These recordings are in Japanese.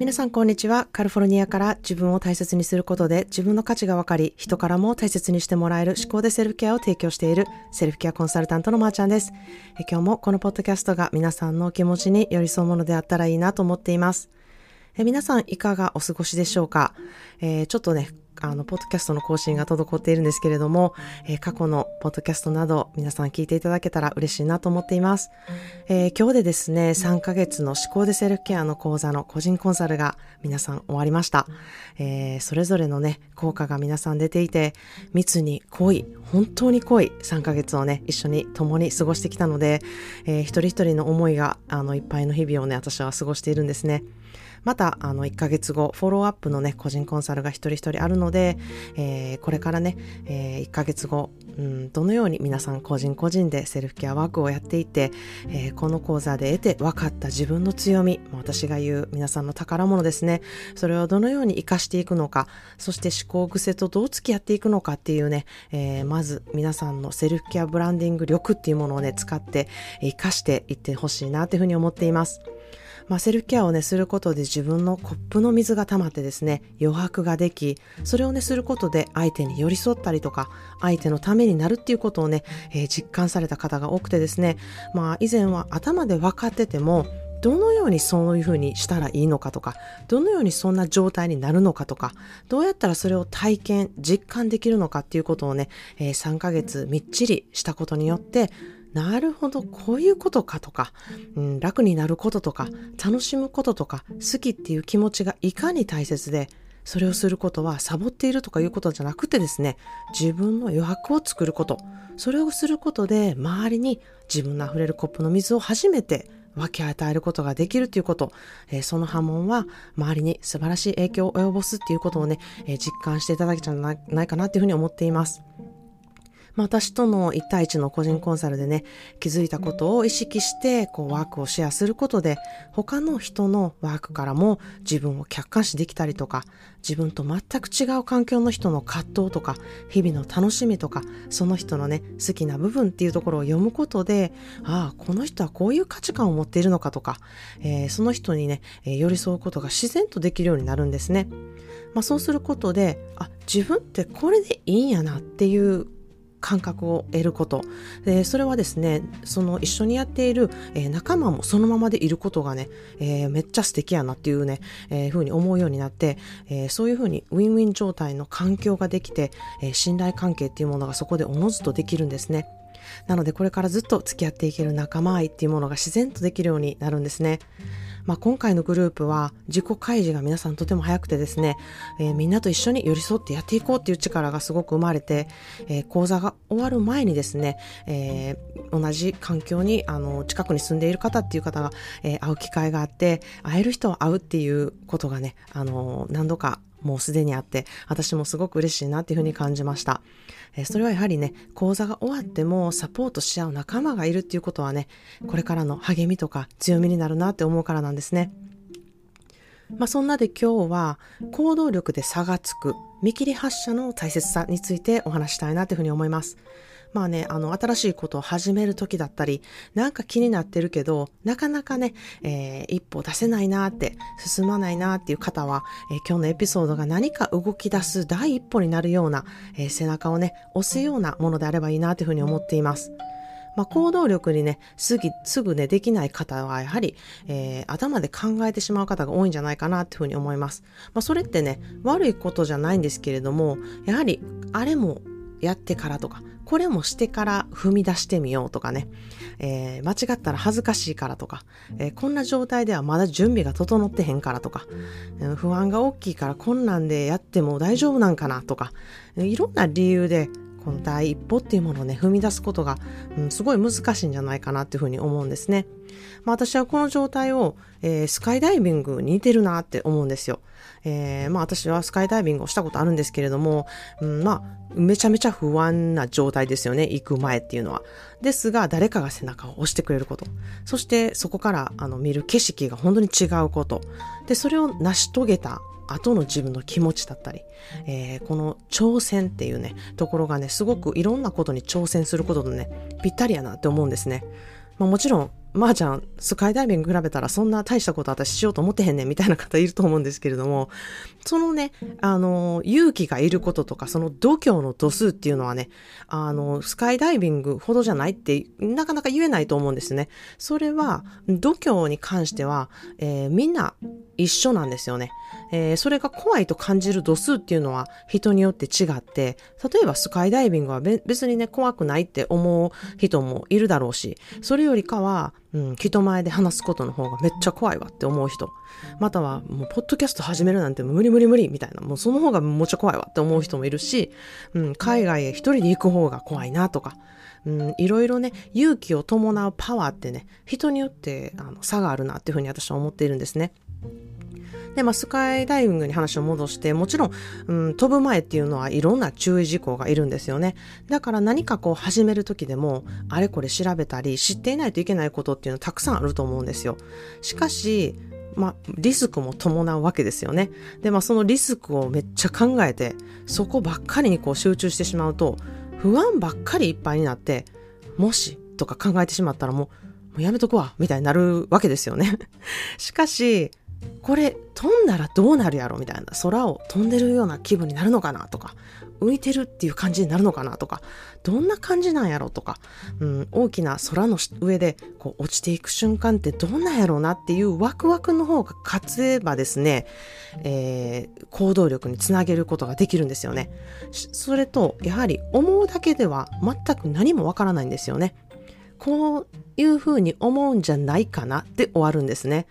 皆さんこんにちは。カリフォルニアから自分を大切にすることで自分の価値が分かり、人からも大切にしてもらえる思考でセルフケアを提供しているセルフケアコンサルタントのまーちゃんです。え今日もこのポッドキャストが皆さんのお気持ちに寄り添うものであったらいいなと思っています。え皆さんいかがお過ごしでしょうか、えー、ちょっとね、あの、ポッドキャストの更新が滞っているんですけれども、えー、過去のポッドキャストなど皆さん聞いていただけたら嬉しいなと思っています。えー、今日でですね、3ヶ月の思考でセルフケアの講座の個人コンサルが皆さん終わりました。えー、それぞれのね、効果が皆さん出ていて、密に濃い、本当に濃い3ヶ月をね、一緒に共に過ごしてきたので、えー、一人一人の思いが、あの、いっぱいの日々をね、私は過ごしているんですね。また、あの、1ヶ月後、フォローアップのね、個人コンサルが一人一人あるので、えー、これからね、えー、1ヶ月後、うん、どのように皆さん個人個人でセルフケアワークをやっていて、えー、この講座で得て分かった自分の強み、私が言う皆さんの宝物ですね、それをどのように活かしていくのか、そして思考癖とどう付き合っていくのかっていうね、えー、まず皆さんのセルフケアブランディング力っていうものをね、使って活かしていってほしいなというふうに思っています。まあ、セルフケアをね、することで自分のコップの水が溜まってですね、余白ができ、それをね、することで相手に寄り添ったりとか、相手のためになるっていうことをね、えー、実感された方が多くてですね、まあ、以前は頭で分かってても、どのようにそういうふうにしたらいいのかとか、どのようにそんな状態になるのかとか、どうやったらそれを体験、実感できるのかっていうことをね、えー、3ヶ月みっちりしたことによって、なるほど、こういうことかとか、うん、楽になることとか、楽しむこととか、好きっていう気持ちがいかに大切で、それをすることはサボっているとかいうことじゃなくてですね、自分の余白を作ること。それをすることで、周りに自分の溢れるコップの水を初めて分け与えることができるということ、えー、その波紋は周りに素晴らしい影響を及ぼすっていうことをね、えー、実感していただけたんじゃないかなというふうに思っています。まあ、私との1対1の個人コンサルでね、気づいたことを意識して、こう、ワークをシェアすることで、他の人のワークからも自分を客観視できたりとか、自分と全く違う環境の人の葛藤とか、日々の楽しみとか、その人のね、好きな部分っていうところを読むことで、ああ、この人はこういう価値観を持っているのかとか、えー、その人にね、えー、寄り添うことが自然とできるようになるんですね。まあ、そうすることで、あ、自分ってこれでいいんやなっていう感覚を得ること。でそれはですね、その一緒にやっている、えー、仲間もそのままでいることがね、えー、めっちゃ素敵やなっていうね、えー、ふうに思うようになって、えー、そういうふうにウィンウィン状態の環境ができて、えー、信頼関係っていうものがそこでおのずとできるんですね。なのでこれからずっと付き合っていける仲間愛っていうものが自然とできるようになるんですね。まあ、今回のグループは自己開示が皆さんとても早くてですね、えー、みんなと一緒に寄り添ってやっていこうっていう力がすごく生まれて、えー、講座が終わる前にですね、えー、同じ環境にあの近くに住んでいる方っていう方が、え会う機会があって会える人は会うっていうことがねあの何度かもうすでにあって、私もすごく嬉しいなっていうふうに感じました。えそれはやはりね、講座が終わってもサポートし合う仲間がいるっていうことはね、これからの励みとか強みになるなって思うからなんですね。まあそんなで今日は行動力で差がつく見切り発車の大切さについてお話したいなというふうに思います。まあね、あの、新しいことを始めるときだったり、なんか気になってるけど、なかなかね、えー、一歩出せないなって、進まないなっていう方は、えー、今日のエピソードが何か動き出す第一歩になるような、えー、背中をね、押すようなものであればいいなというふうに思っています。まあ、行動力にね、すぐ、すぐね、できない方は、やはり、えー、頭で考えてしまう方が多いんじゃないかなっていうふうに思います。まあ、それってね、悪いことじゃないんですけれども、やはり、あれもやってからとか、これもしてから踏み出してみようとかね、えー、間違ったら恥ずかしいからとか、えー、こんな状態ではまだ準備が整ってへんからとか、えー、不安が大きいからこんなんでやっても大丈夫なんかなとか、いろんな理由でこの第一歩っていうものをね、踏み出すことが、うん、すごい難しいんじゃないかなっていうふうに思うんですね。まあ私はこの状態を、えー、スカイダイビングに似てるなって思うんですよ。えー、まあ私はスカイダイビングをしたことあるんですけれども、うん、まあめちゃめちゃ不安な状態ですよね、行く前っていうのは。ですが、誰かが背中を押してくれること。そしてそこからあの見る景色が本当に違うこと。で、それを成し遂げた後の自分の気持ちだったり、えー、この挑戦っていうね、ところがね、すごくいろんなことに挑戦することとね、ぴったりやなって思うんですね。まあ、もちろん、ま、あ、ちゃん、スカイダイビング比べたらそんな大したこと私しようと思ってへんねんみたいな方いると思うんですけれども、そのね、あの、勇気がいることとか、その度胸の度数っていうのはね、あの、スカイダイビングほどじゃないってなかなか言えないと思うんですね。それは、度胸に関しては、えー、みんな一緒なんですよね。えー、それが怖いと感じる度数っていうのは人によって違って、例えばスカイダイビングは別にね、怖くないって思う人もいるだろうし、それよりかは、うん、人前で話すことの方がめっちゃ怖いわって思う人。または、もう、ポッドキャスト始めるなんて無理無理無理みたいな、もうその方がもっちゃ怖いわって思う人もいるし、うん、海外へ一人で行く方が怖いなとか、うん、いろいろね、勇気を伴うパワーってね、人によってあの差があるなっていうふうに私は思っているんですね。で、まあ、スカイダイビングに話を戻して、もちろん、うん、飛ぶ前っていうのはいろんな注意事項がいるんですよね。だから何かこう始める時でも、あれこれ調べたり、知っていないといけないことっていうのはたくさんあると思うんですよ。しかし、まあ、リスクも伴うわけですよね。で、まあ、そのリスクをめっちゃ考えて、そこばっかりにこう集中してしまうと、不安ばっかりいっぱいになって、もしとか考えてしまったらもう、もうやめとくわ、みたいになるわけですよね。しかし、これ飛んだらどうなるやろみたいな空を飛んでるような気分になるのかなとか浮いてるっていう感じになるのかなとかどんな感じなんやろとか、うん、大きな空の上でこう落ちていく瞬間ってどんなんやろうなっていうワクワクの方が勝てばですね、えー、行動力につなげることができるんですよねそれとやはり思うだけでは全く何もわからないんですよねこういうふうに思うんじゃないかなって終わるんですね。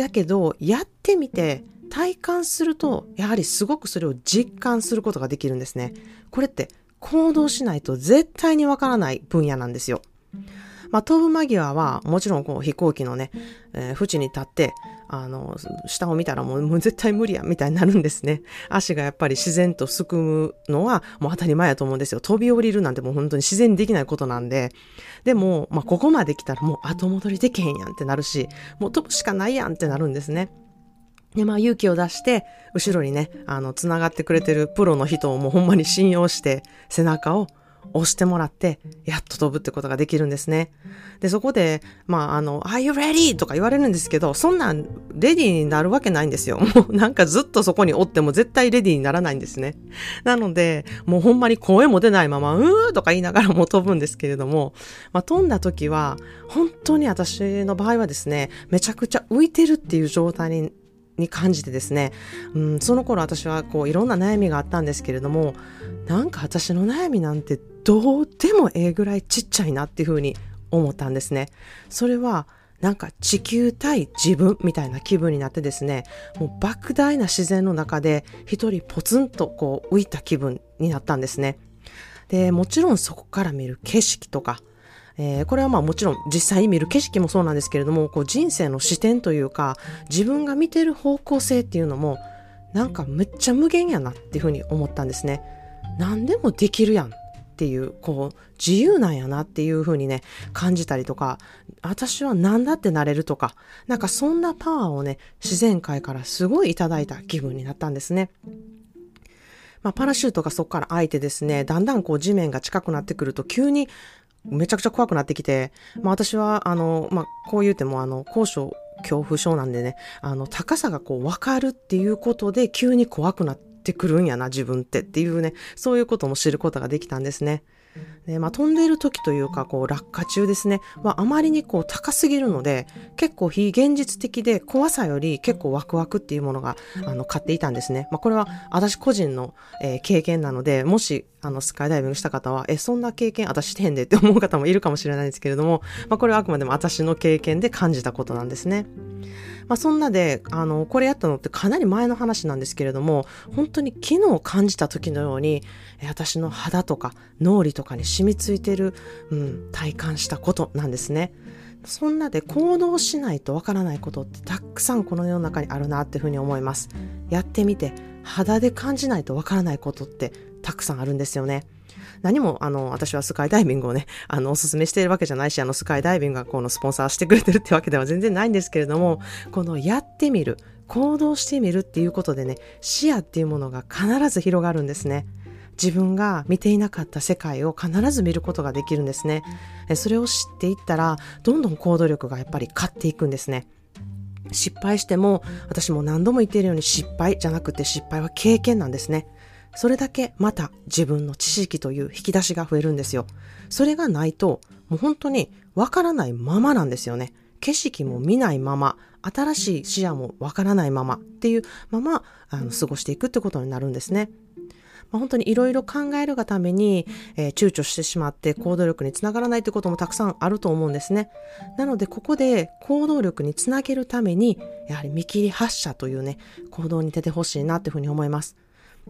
だけど、やってみて体感すると、やはりすごくそれを実感することができるんですね。これって行動しないと絶対にわからない分野なんですよ。まあ、飛ぶ間際は、もちろんこう飛行機のね、えー、縁に立って、あの、下を見たらもうもう絶対無理や、みたいになるんですね。足がやっぱり自然とすくむのはもう当たり前やと思うんですよ。飛び降りるなんてもう本当に自然にできないことなんで。でも、まあ、ここまで来たらもう後戻りできへんやんってなるし、もう飛ぶしかないやんってなるんですね。で、まあ勇気を出して、後ろにね、あの、繋がってくれてるプロの人をもうほんまに信用して、背中を押してもらって、やっと飛ぶってことができるんですね。で、そこで、まあ、あの、Are you ready? とか言われるんですけど、そんなんレディーになるわけないんですよ。もうなんかずっとそこにおっても絶対レディーにならないんですね。なので、もうほんまに声も出ないまま、うーとか言いながらも飛ぶんですけれども、まあ、飛んだ時は、本当に私の場合はですね、めちゃくちゃ浮いてるっていう状態にに感じてですね、うん、その頃私はこういろんな悩みがあったんですけれども、なんか私の悩みなんてどうでもええぐらいちっちゃいなっていうふうに思ったんですね。それはなんか地球対自分みたいな気分になってですね、もう莫大な自然の中で一人ポツンとこう浮いた気分になったんですね。で、もちろんそこから見る景色とか、えー、これはまあもちろん実際に見る景色もそうなんですけれども、こう人生の視点というか、自分が見てる方向性っていうのも、なんかめっちゃ無限やなっていうふうに思ったんですね。何でもできるやんっていう、こう、自由なんやなっていうふうにね、感じたりとか、私は何だってなれるとか、なんかそんなパワーをね、自然界からすごいいただいた気分になったんですね。まあ、パラシュートがそこから開いてですね、だんだんこう地面が近くなってくると急にめちゃくちゃ怖くなってきて、まあ私は、あの、まあこう言うても、あの、高所恐怖症なんでね、あの、高さがこう分かるっていうことで急に怖くなってくるんやな、自分ってっていうね、そういうことも知ることができたんですね。で、まあ、飛んでいる時というか、こう、落下中ですね、はあまりにこう、高すぎるので、結構非現実的で、怖さより結構ワクワクっていうものが、あの、買っていたんですね。まあ、これは私個人の、えー、経験なので、もし、あの、スカイダイビングした方は、え、そんな経験私してへんでって思う方もいるかもしれないですけれども、まあ、これはあくまでも私の経験で感じたことなんですね。まあ、そんなで、あの、これやったのってかなり前の話なんですけれども、本当に昨日感じた時のように、私の肌とか脳裏とかに染みついてる、うん、体感したことなんですね。そんなで行動しないとわからないことってたくさんこの世の中にあるなっていうふうに思います。やってみて肌で感じないとわからないことってたくさんあるんですよね。何も、あの、私はスカイダイビングをね、あの、お勧めしているわけじゃないし、あの、スカイダイビングがこのスポンサーしてくれてるってわけでは全然ないんですけれども、このやってみる、行動してみるっていうことでね、視野っていうものが必ず広がるんですね。自分が見ていなかった世界を必ず見ることができるんですね。それを知っていったら、どんどん行動力がやっぱり勝っていくんですね。失敗しても、私も何度も言っているように失敗じゃなくて失敗は経験なんですね。それだけまた自分の知識という引き出しが増えるんですよ。それがないと、もう本当にわからないままなんですよね。景色も見ないまま、新しい視野もわからないままっていうまま、あの、過ごしていくってことになるんですね。本当にいろいろ考えるがために、えー、躊躇してしまって行動力につながらないということもたくさんあると思うんですね。なのでここで行動力につなげるためにやはり見切り発車というね行動に出てほしいなというふうに思います。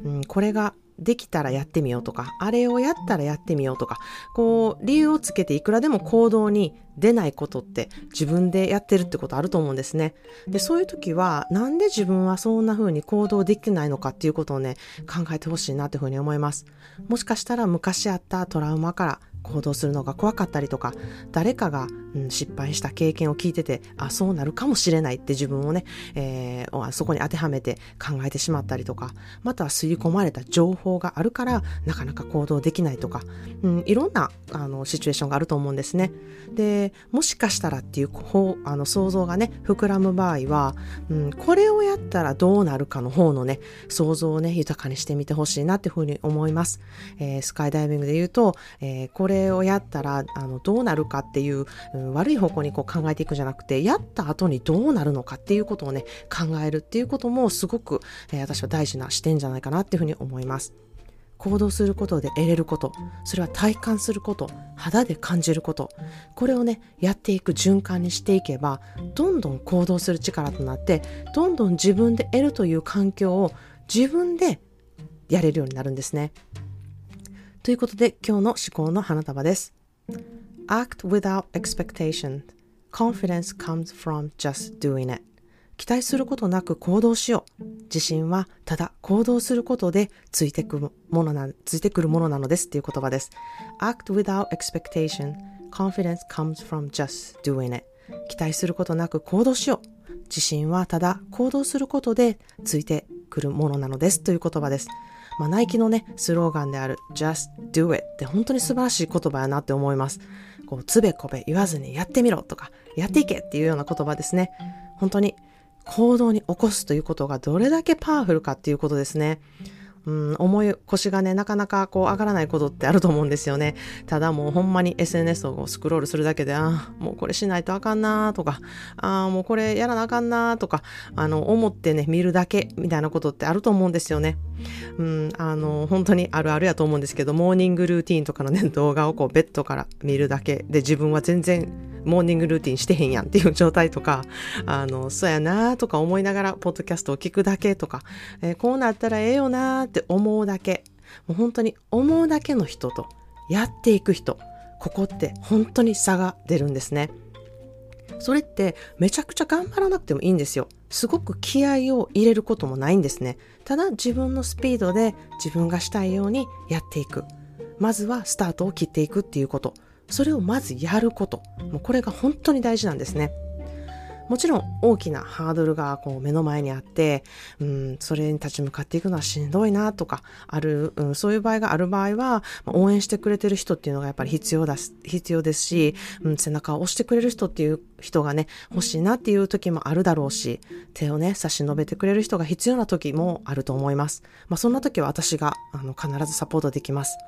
うん、これができたらやってみようとか、あれをやったらやってみようとか、こう、理由をつけていくらでも行動に出ないことって自分でやってるってことあると思うんですね。で、そういう時は、なんで自分はそんな風に行動できないのかっていうことをね、考えてほしいなっていうふうに思います。もしかしたら昔あったトラウマから行動するのが怖かったりとか、誰かが、うん、失敗した経験を聞いてて、あ、そうなるかもしれないって自分をね、えー、そこに当てはめて考えてしまったりとか、または吸い込まれた情報があるから、なかなか行動できないとか、うん、いろんなあのシチュエーションがあると思うんですね。で、もしかしたらっていうあの想像がね、膨らむ場合は、うん、これをやったらどうなるかの方のね、想像をね、豊かにしてみてほしいなっていうふうに思います。えー、スカイダイビングで言うと、えー、れをやったらあのどうなるかっていう、うん、悪い方向にこう考えていくんじゃなくてやった後にどうなるのかっていうことをね考えるっていうこともすごく、えー、私は大事な視点じゃないかなっていうふうに思います。行動することで得れることそれは体感すること肌で感じることこれをねやっていく循環にしていけばどんどん行動する力となってどんどん自分で得るという環境を自分でやれるようになるんですね。ということで今日の思考の花束です。Act without expectation. Confidence comes from just doing it. 期待することなく行動しよう。自信はただ行動することでついてくるものな、ついてくるものなのですっていう言葉です。Act without expectation. Confidence comes from just doing it. 期待することなく行動しよう。自信はただ行動することでついてくるものなのですという言葉です。まあ、ナイキのね、スローガンである Just Do It って本当に素晴らしい言葉やなって思います。こう、つべこべ言わずにやってみろとか、やっていけっていうような言葉ですね。本当に行動に起こすということがどれだけパワフルかっていうことですね。うん、重い腰がね、なかなかこう上がらないことってあると思うんですよね。ただもうほんまに SNS をスクロールするだけで、ああ、もうこれしないとあかんなとか、ああ、もうこれやらなあかんなとか、あの、思ってね、見るだけみたいなことってあると思うんですよね。うん、あの、本当にあるあるやと思うんですけど、モーニングルーティンとかのね、動画をこうベッドから見るだけで自分は全然モーニングルーティンしてへんやんっていう状態とか、あの、そうやなとか思いながら、ポッドキャストを聞くだけとか、えー、こうなったらええよなって思うだけ、もう本当に思うだけの人とやっていく人、ここって本当に差が出るんですね。それってめちゃくちゃ頑張らなくてもいいんですよ。すごく気合を入れることもないんですね。ただ自分のスピードで自分がしたいようにやっていく。まずはスタートを切っていくっていうこと。それをまずやること。もうこれが本当に大事なんですね。もちろん大きなハードルがこう目の前にあって、うん、それに立ち向かっていくのはしんどいなとか、ある、うん、そういう場合がある場合は、応援してくれてる人っていうのがやっぱり必要だ必要ですし、うん、背中を押してくれる人っていう人がね、欲しいなっていう時もあるだろうし、手をね、差し伸べてくれる人が必要な時もあると思います。まあ、そんな時は私が、あの、必ずサポートできます。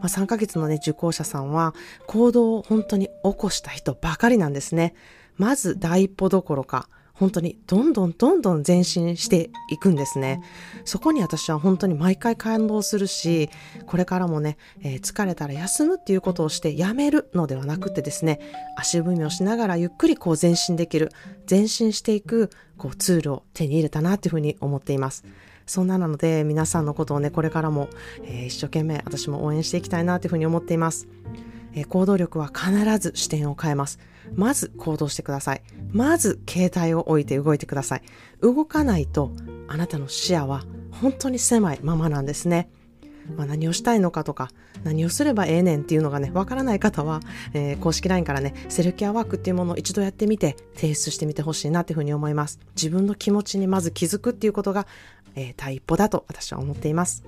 まあ、3ヶ月のね、受講者さんは行動を本当に起こした人ばかりなんですね。まず第一歩どころか、本当にどんどんどんどん前進していくんですね。そこに私は本当に毎回感動するし、これからもね、えー、疲れたら休むっていうことをしてやめるのではなくてですね、足踏みをしながらゆっくりこう前進できる、前進していくこうツールを手に入れたなっていうふうに思っています。そんななので皆さんのことをね、これからも、えー、一生懸命私も応援していきたいなというふうに思っています。えー、行動力は必ず視点を変えます。まず行動してください。まず携帯を置いて動いてください。動かないとあなたの視野は本当に狭いままなんですね。まあ、何をしたいのかとか、何をすればええねんっていうのがね、わからない方は、えー、公式 LINE からね、セルフケアワークっていうものを一度やってみて、提出してみてほしいなっていうふうに思います。自分の気持ちにまず気づくっていうことが、えー、第一歩だと私は思っています。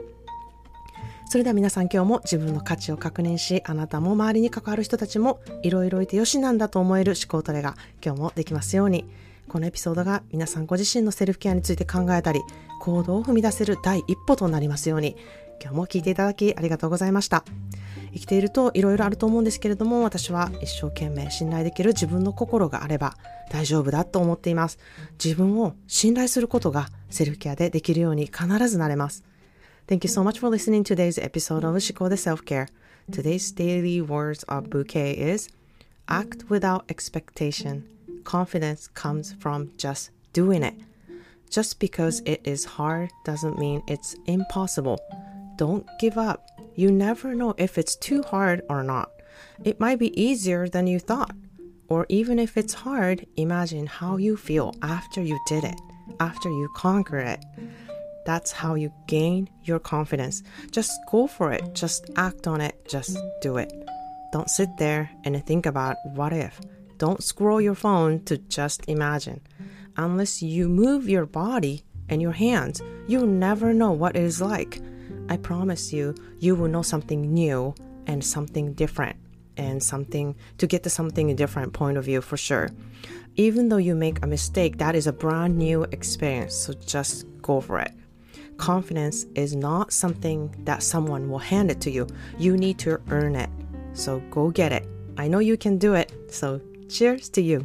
それでは皆さん今日も自分の価値を確認し、あなたも周りに関わる人たちもいろいろいてよしなんだと思える思考トレが今日もできますように。このエピソードが皆さんご自身のセルフケアについて考えたり、行動を踏み出せる第一歩となりますように。今日も聞いていただきありがとうございました。生きているといろいろあると思うんですけれども、私は一生懸命信頼できる自分の心があれば大丈夫だと思っています。自分を信頼することがセルフケアでできるように必ずなれます。Thank you so much for listening to today's episode of Shikoda Self Care. Today's daily words of bouquet is act without expectation. Confidence comes from just doing it. Just because it is hard doesn't mean it's impossible. Don't give up. You never know if it's too hard or not. It might be easier than you thought. Or even if it's hard, imagine how you feel after you did it, after you conquer it. That's how you gain your confidence. Just go for it. Just act on it. Just do it. Don't sit there and think about what if. Don't scroll your phone to just imagine. Unless you move your body and your hands, you'll never know what it is like. I promise you, you will know something new and something different and something to get to something a different point of view for sure. Even though you make a mistake, that is a brand new experience. So just go for it. Confidence is not something that someone will hand it to you. You need to earn it. So go get it. I know you can do it. So cheers to you.